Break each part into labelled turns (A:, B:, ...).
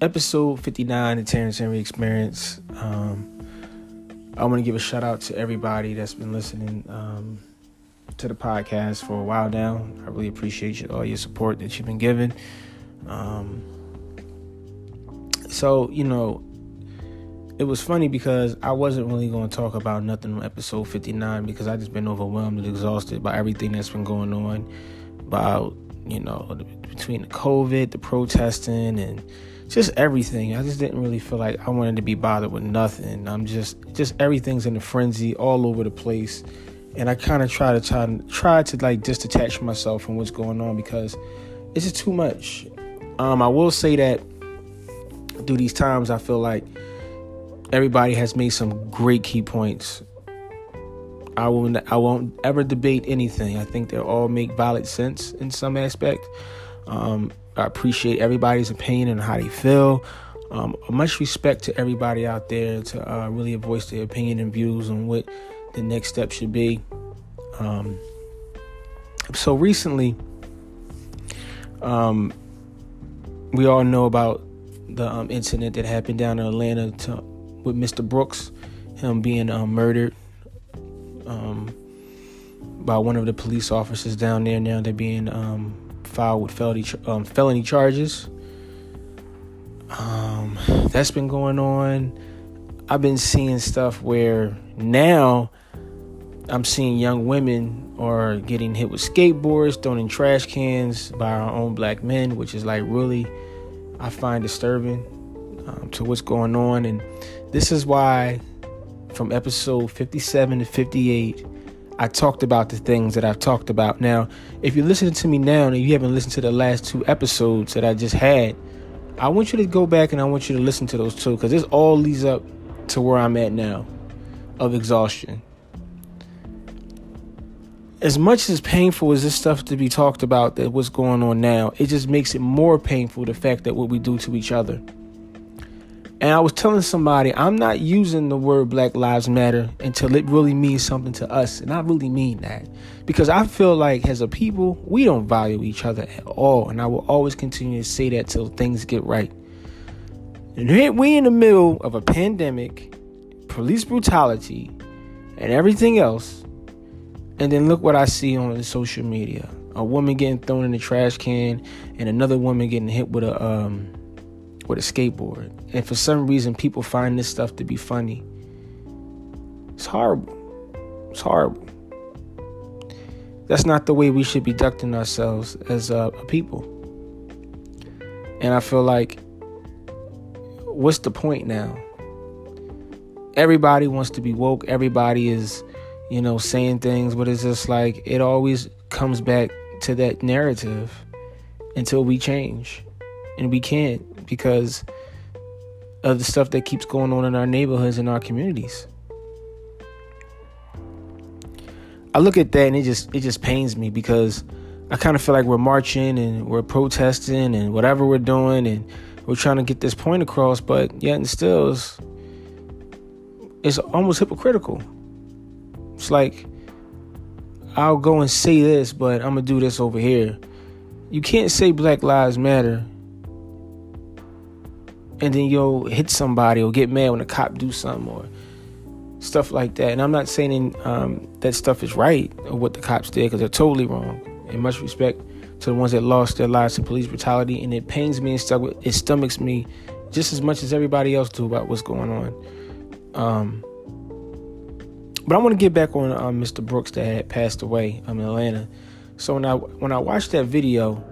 A: episode 59, the Terrence Henry Experience. Um, I want to give a shout out to everybody that's been listening um, to the podcast for a while now. I really appreciate you, all your support that you've been giving. Um, so, you know, it was funny because I wasn't really going to talk about nothing on episode 59 because I just been overwhelmed and exhausted by everything that's been going on about, you know, between the COVID, the protesting, and just everything. I just didn't really feel like I wanted to be bothered with nothing. I'm just, just everything's in a frenzy all over the place. And I kind of try to try, try to like just detach myself from what's going on because it's just too much. Um, I will say that through these times, I feel like everybody has made some great key points. I won't I won't ever debate anything. I think they all make valid sense in some aspect. Um, I appreciate everybody's opinion and how they feel. Um, much respect to everybody out there to uh, really voice their opinion and views on what the next step should be. Um, so recently, um, we all know about the um, incident that happened down in Atlanta to with Mr. Brooks, him being um, murdered um, by one of the police officers down there. Now they're being um, filed with felony um, felony charges. Um, that's been going on. I've been seeing stuff where now I'm seeing young women are getting hit with skateboards, thrown in trash cans by our own black men, which is like really, I find disturbing um, to what's going on. And this is why, from episode 57 to 58, I talked about the things that I've talked about. Now, if you're listening to me now and you haven't listened to the last two episodes that I just had, I want you to go back and I want you to listen to those two because this all leads up to where I'm at now of exhaustion. As much as painful as this stuff to be talked about that what's going on now, it just makes it more painful the fact that what we do to each other. And I was telling somebody, I'm not using the word Black Lives Matter until it really means something to us. And I really mean that. Because I feel like as a people, we don't value each other at all. And I will always continue to say that till things get right. And we in the middle of a pandemic, police brutality, and everything else. And then look what I see on the social media. A woman getting thrown in the trash can and another woman getting hit with a um, with a skateboard. And for some reason, people find this stuff to be funny. It's horrible. It's horrible. That's not the way we should be conducting ourselves as a, a people. And I feel like, what's the point now? Everybody wants to be woke. Everybody is, you know, saying things, but it's just like it always comes back to that narrative until we change. And we can't because of the stuff that keeps going on in our neighborhoods and our communities. I look at that and it just it just pains me because I kind of feel like we're marching and we're protesting and whatever we're doing and we're trying to get this point across, but yet and still it's, it's almost hypocritical. It's like I'll go and say this, but I'm gonna do this over here. You can't say Black Lives Matter and then you'll hit somebody or get mad when a cop do something or stuff like that. And I'm not saying um, that stuff is right or what the cops did because they're totally wrong. And much respect to the ones that lost their lives to police brutality. And it pains me and stuck with, it stomachs me just as much as everybody else do about what's going on. Um, but I want to get back on um, Mr. Brooks that had passed away um, in Atlanta. So when I when I watched that video,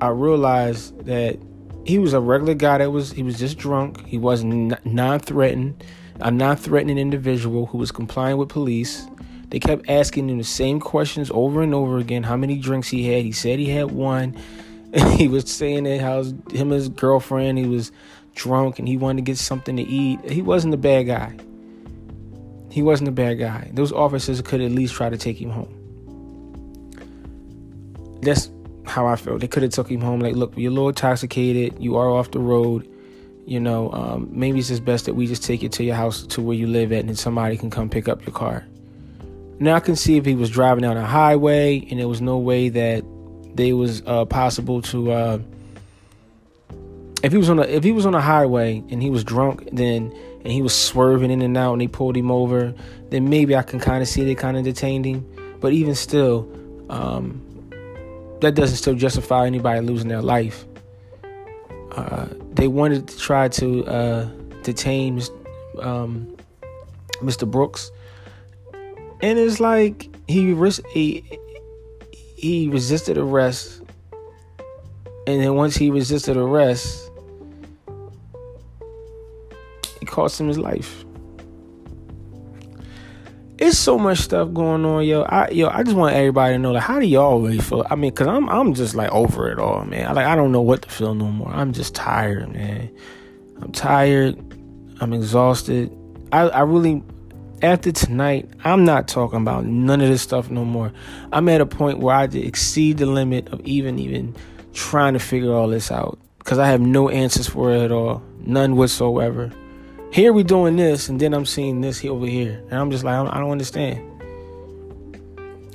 A: I realized that he was a regular guy that was he was just drunk. He wasn't non-threatening, a non-threatening individual who was complying with police. They kept asking him the same questions over and over again. How many drinks he had? He said he had one. he was saying that how him and his girlfriend he was drunk and he wanted to get something to eat. He wasn't a bad guy. He wasn't a bad guy. Those officers could at least try to take him home. That's how I felt. They could have took him home. Like, look, you're a little intoxicated. You are off the road. You know, um, maybe it's just best that we just take you to your house to where you live at, and then somebody can come pick up your car. Now I can see if he was driving down a highway, and there was no way that they was uh, possible to uh, if he was on a if he was on a highway and he was drunk, then and he was swerving in and out and they pulled him over, then maybe I can kind of see they kind of detained him. But even still, um, that doesn't still justify anybody losing their life. Uh, they wanted to try to uh, detain um, Mr. Brooks, and it's like he he he resisted arrest, and then once he resisted arrest, it cost him his life. It's so much stuff going on, yo. I yo, I just want everybody to know, like, how do y'all really feel? I mean, cause I'm I'm just like over it all, man. Like I don't know what to feel no more. I'm just tired, man. I'm tired. I'm exhausted. I I really after tonight, I'm not talking about none of this stuff no more. I'm at a point where I exceed the limit of even even trying to figure all this out because I have no answers for it at all, none whatsoever. Here we doing this, and then I'm seeing this here over here, and I'm just like, I don't understand.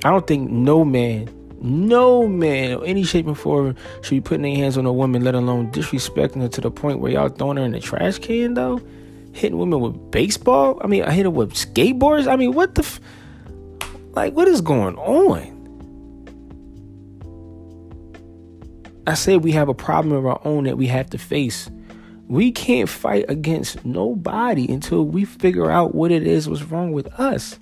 A: I don't think no man, no man, or any shape or form should be putting their hands on a woman, let alone disrespecting her to the point where y'all throwing her in the trash can, though. Hitting women with baseball. I mean, I hit her with skateboards. I mean, what the, f- like, what is going on? I said we have a problem of our own that we have to face. We can't fight against nobody until we figure out what it is what's wrong with us.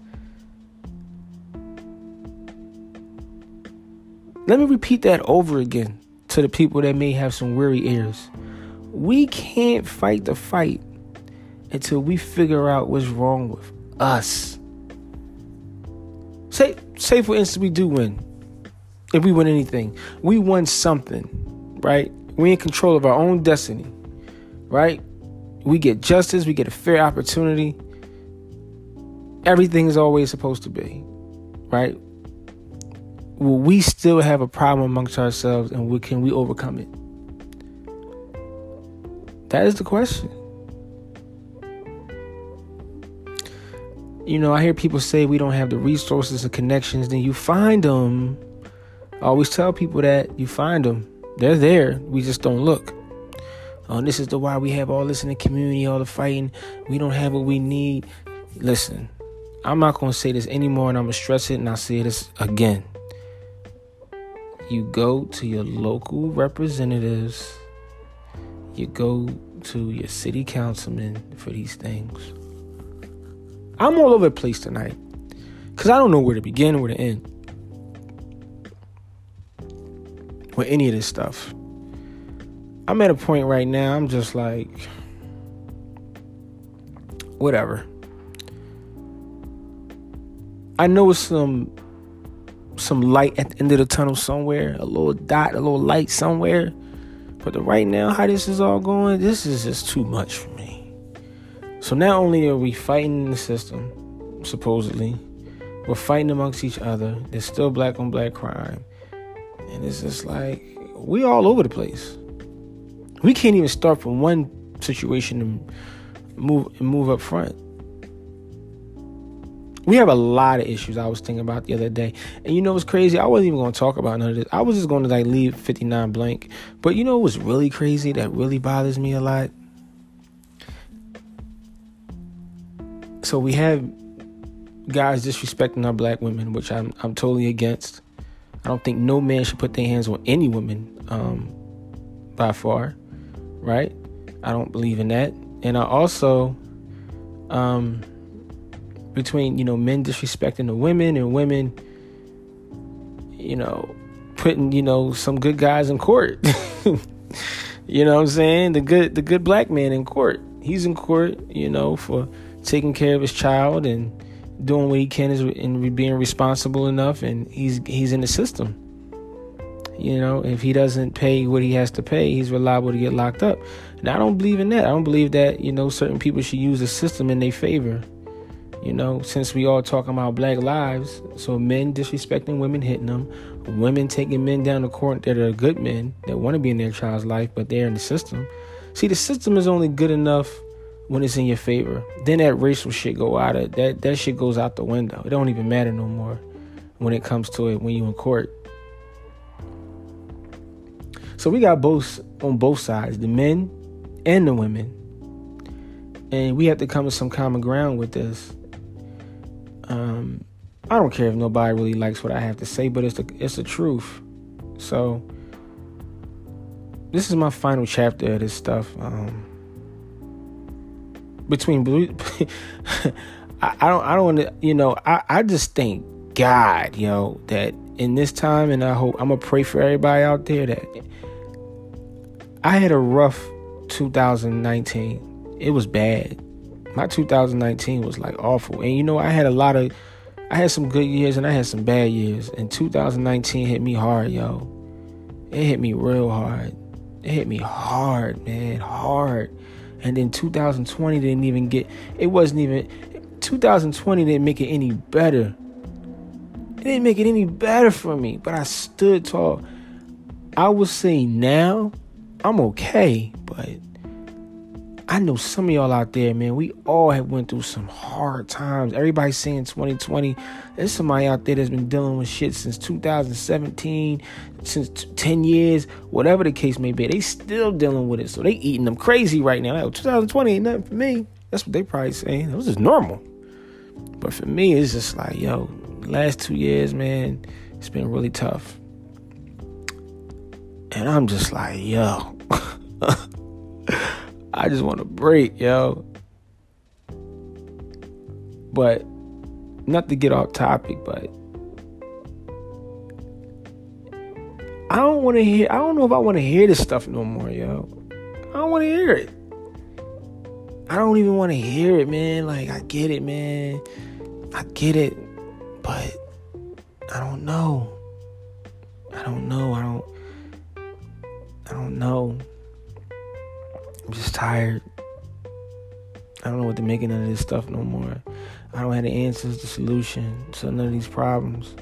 A: Let me repeat that over again to the people that may have some weary ears. We can't fight the fight until we figure out what's wrong with us. Say, say for instance, we do win. If we win anything, we won something, right? We're in control of our own destiny right? We get justice, we get a fair opportunity. Everything is always supposed to be, right? Will we still have a problem amongst ourselves and we, can we overcome it? That is the question. You know, I hear people say we don't have the resources and connections, then you find them. I always tell people that you find them. They're there. We just don't look. Oh, this is the why we have all this in the community, all the fighting. We don't have what we need. Listen, I'm not to say this anymore and I'm to stress it and I'll say this again. You go to your local representatives, you go to your city councilman for these things. I'm all over the place tonight because I don't know where to begin or where to end with any of this stuff. I'm at a point right now, I'm just like, whatever. I know it's some some light at the end of the tunnel somewhere, a little dot, a little light somewhere. But the right now, how this is all going, this is just too much for me. So not only are we fighting the system, supposedly, we're fighting amongst each other. There's still black on black crime. And it's just like we all over the place. We can't even start from one situation and move and move up front. We have a lot of issues I was thinking about the other day. And you know what's crazy? I wasn't even to talk about none of this. I was just to like leave 59 blank. But you know what's really crazy that really bothers me a lot? So we have guys disrespecting our black women, which I'm I'm totally against. I don't think no man should put their hands on any woman um, by far right? I don't believe in that. And I also, um, between, you know, men disrespecting the women and women, you know, putting, you know, some good guys in court. you know what I'm saying? The good the good black man in court. He's in court, you know, for taking care of his child and doing what he can and being responsible enough and he's he's in the system. You know, if he doesn't pay what he has to pay, he's reliable to get locked up. And I don't believe in that. I don't believe that, you know, certain people should use the system in their favor. You know, since we all talking about black lives, so men disrespecting women, hitting them, women taking men down the court that are good men that want to be in their child's life, but they're in the system. See, the system is only good enough when it's in your favor. Then that racial shit go out of that. That shit goes out the window. It don't even matter no more when it comes to it when you in court. So we got both on both sides, the men and the women. And we have to come to some common ground with this. Um, I don't care if nobody really likes what I have to say, but it's the it's the truth. So this is my final chapter of this stuff. Um, between blue, I, I, don't I don't want to you know I I just thank God you know that in this time, and I hope I'm gonna pray for everybody out there that I had a rough 2019. It was bad. My 2019 was like awful, and you know I had a lot of I had some good years and I had some bad years. And 2019 hit me hard, yo. It hit me real hard. It hit me hard, man, hard. And then 2020 didn't even get. It wasn't even. 2020 didn't make it any better. It didn't make it any better for me, but I stood tall. I would say now I'm okay, but I know some of y'all out there, man, we all have went through some hard times. Everybody's saying 2020. There's somebody out there that's been dealing with shit since 2017, since 10 years, whatever the case may be. They still dealing with it. So they eating them crazy right now. Like, 2020 ain't nothing for me. That's what they probably saying. It was just normal. But for me, it's just like, yo, last two years, man, it's been really tough. And I'm just like, yo. I just want to break, yo. But not to get off topic, but I don't want to hear. I don't know if I want to hear this stuff no more, yo. I don't want to hear it. I don't even want to hear it, man. Like I get it, man. I get it, but I don't know. I don't know. I don't. I don't know. I'm just tired. I don't know what to make of none of this stuff no more. I don't have the answers, the solution to none of these problems.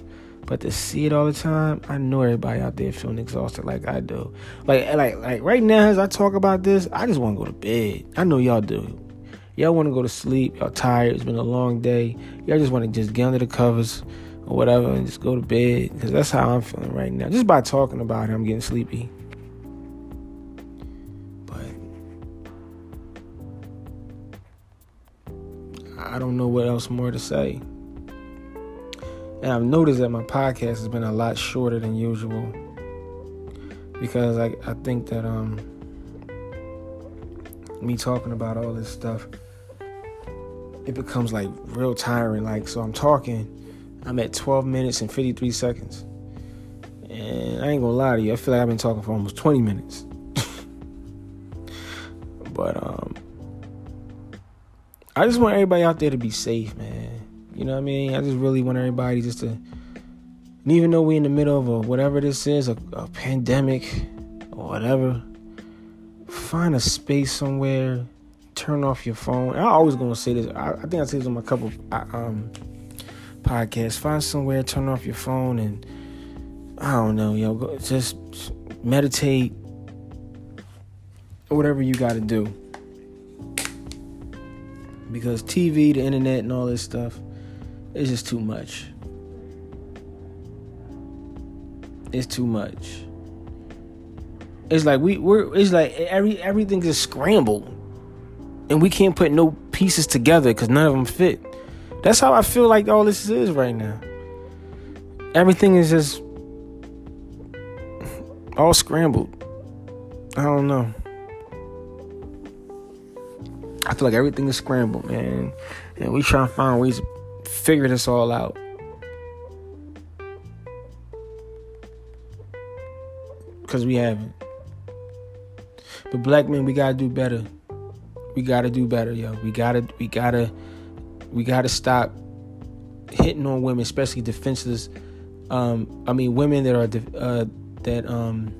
A: But to see it all the time, I know everybody out there feeling exhausted like I do. Like like like right now as I talk about this, I just want to go to bed. I know y'all do. Y'all want to go to sleep. Y'all tired. It's been a long day. Y'all just want to just get under the covers or whatever and just go to bed. Because that's how I'm feeling right now. Just by talking about it, I'm getting sleepy. I don't know what else more to say. And I've noticed that my podcast has been a lot shorter than usual. Because I, I think that um me talking about all this stuff it becomes like real tiring. Like so I'm talking I'm at 12 minutes and 53 seconds. And I ain't gonna lie to you I feel like I've been talking for almost 20 minutes. But um I just want everybody out there to be safe, man. You know what I mean? I just really want everybody just to, and even though we're in the middle of a whatever this is, a, a pandemic or whatever, find a space somewhere, turn off your phone. I'm always gonna say this. I, I think I say this on my couple um podcasts. Find somewhere, turn off your phone, and I don't know, yo, go, just meditate, whatever you got to do because TV, the internet, and all this stuff is just too much. It's too much. It's like we we're it's like every everything is scrambled, and we can't put no pieces together because none of them fit. That's how I feel like all this is right now. Everything is just all scrambled. I don't know. I feel like everything is scrambled, man. And we trying to find ways to figure this all out. Cause we haven't. But black men, we gotta do better. We gotta do better, yo. We gotta, we gotta, we gotta stop hitting on women, especially defenseless. Um, I mean, women that are uh, that um,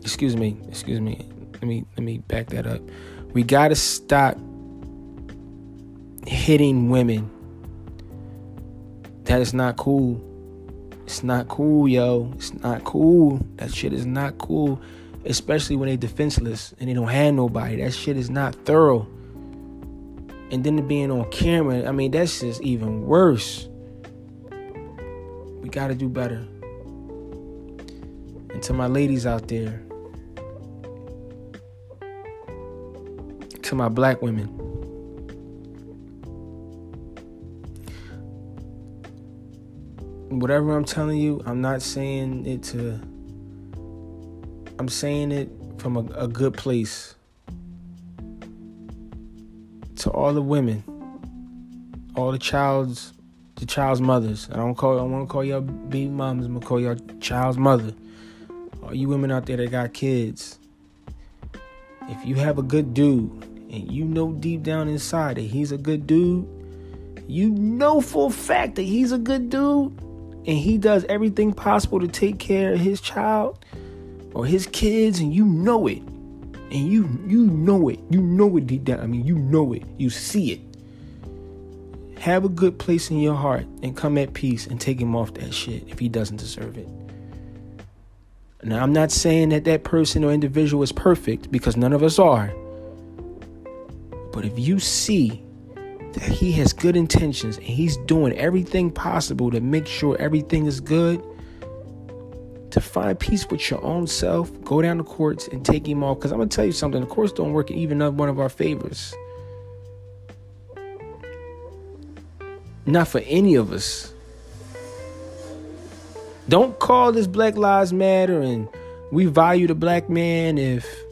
A: excuse me, excuse me. Let me let me back that up. We gotta stop hitting women. That is not cool. It's not cool, yo. It's not cool. That shit is not cool. Especially when they defenseless and they don't have nobody. That shit is not thorough. And then being on camera, I mean, that's just even worse. We gotta do better. And to my ladies out there, to my black women. Whatever I'm telling you, I'm not saying it to. I'm saying it from a, a good place. To all the women, all the child's, the child's mothers. I don't call. I want to call y'all baby moms. I'm gonna call y'all child's mother. All you women out there that got kids, if you have a good dude and you know deep down inside that he's a good dude, you know for a fact that he's a good dude and he does everything possible to take care of his child or his kids and you know it. And you you know it. You know it deep down. I mean, you know it. You see it. Have a good place in your heart and come at peace and take him off that shit if he doesn't deserve it. Now, I'm not saying that that person or individual is perfect because none of us are. But if you see that he has good intentions and he's doing everything possible to make sure everything is good, to find peace with your own self, go down the courts and take him off. Because I'm going to tell you something the courts don't work in even one of our favors. Not for any of us. Don't call this Black Lives Matter and we value the black man if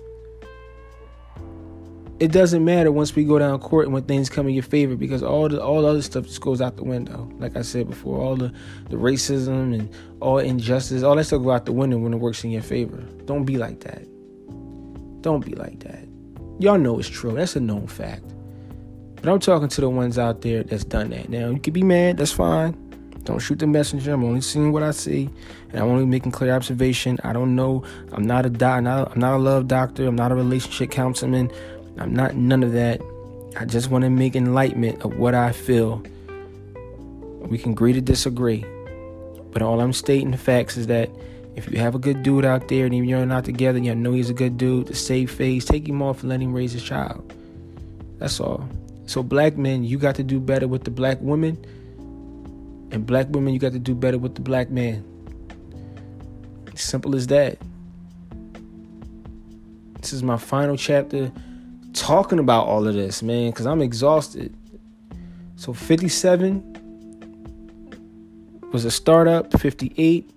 A: it doesn't matter once we go down court and when things come in your favor because all the all the other stuff just goes out the window. Like I said before, all the, the racism and all injustice, all that stuff go out the window when it works in your favor. Don't be like that. Don't be like that. Y'all know it's true. That's a known fact. But I'm talking to the ones out there that's done that. Now you could be mad, that's fine. Don't shoot the messenger. I'm only seeing what I see, and I'm only making clear observation. I don't know. I'm not a doc. I'm not, I'm not a love doctor. I'm not a relationship counselman. I'm not none of that. I just want to make enlightenment of what I feel. We can agree to disagree, but all I'm stating facts is that if you have a good dude out there and even you're not together, you know he's a good dude. To save face, take him off and let him raise his child. That's all. So black men, you got to do better with the black women and black women, you got to do better with the black man. Simple as that. This is my final chapter talking about all of this, man, because I'm exhausted. So 57 was a startup, 58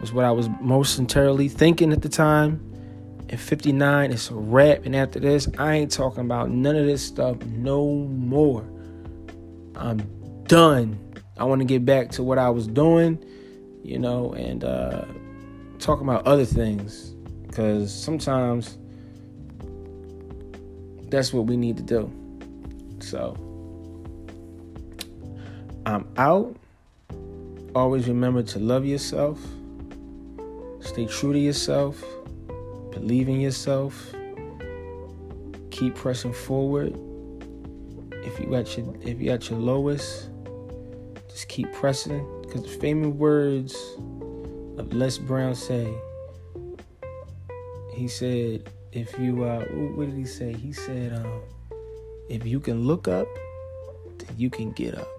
A: was what I was most entirely thinking at the time. And 59 is a wrap. And after this, I ain't talking about none of this stuff no more. I'm done. I want to get back to what I was doing, you know, and uh, talking about other things because sometimes that's what we need to do. So I'm out. Always remember to love yourself, stay true to yourself, believe in yourself, keep pressing forward. If you at your if you at your lowest, just keep pressing. Because the famous words of Les Brown say, he said, if you, uh, what did he say? He said, um, if you can look up, then you can get up.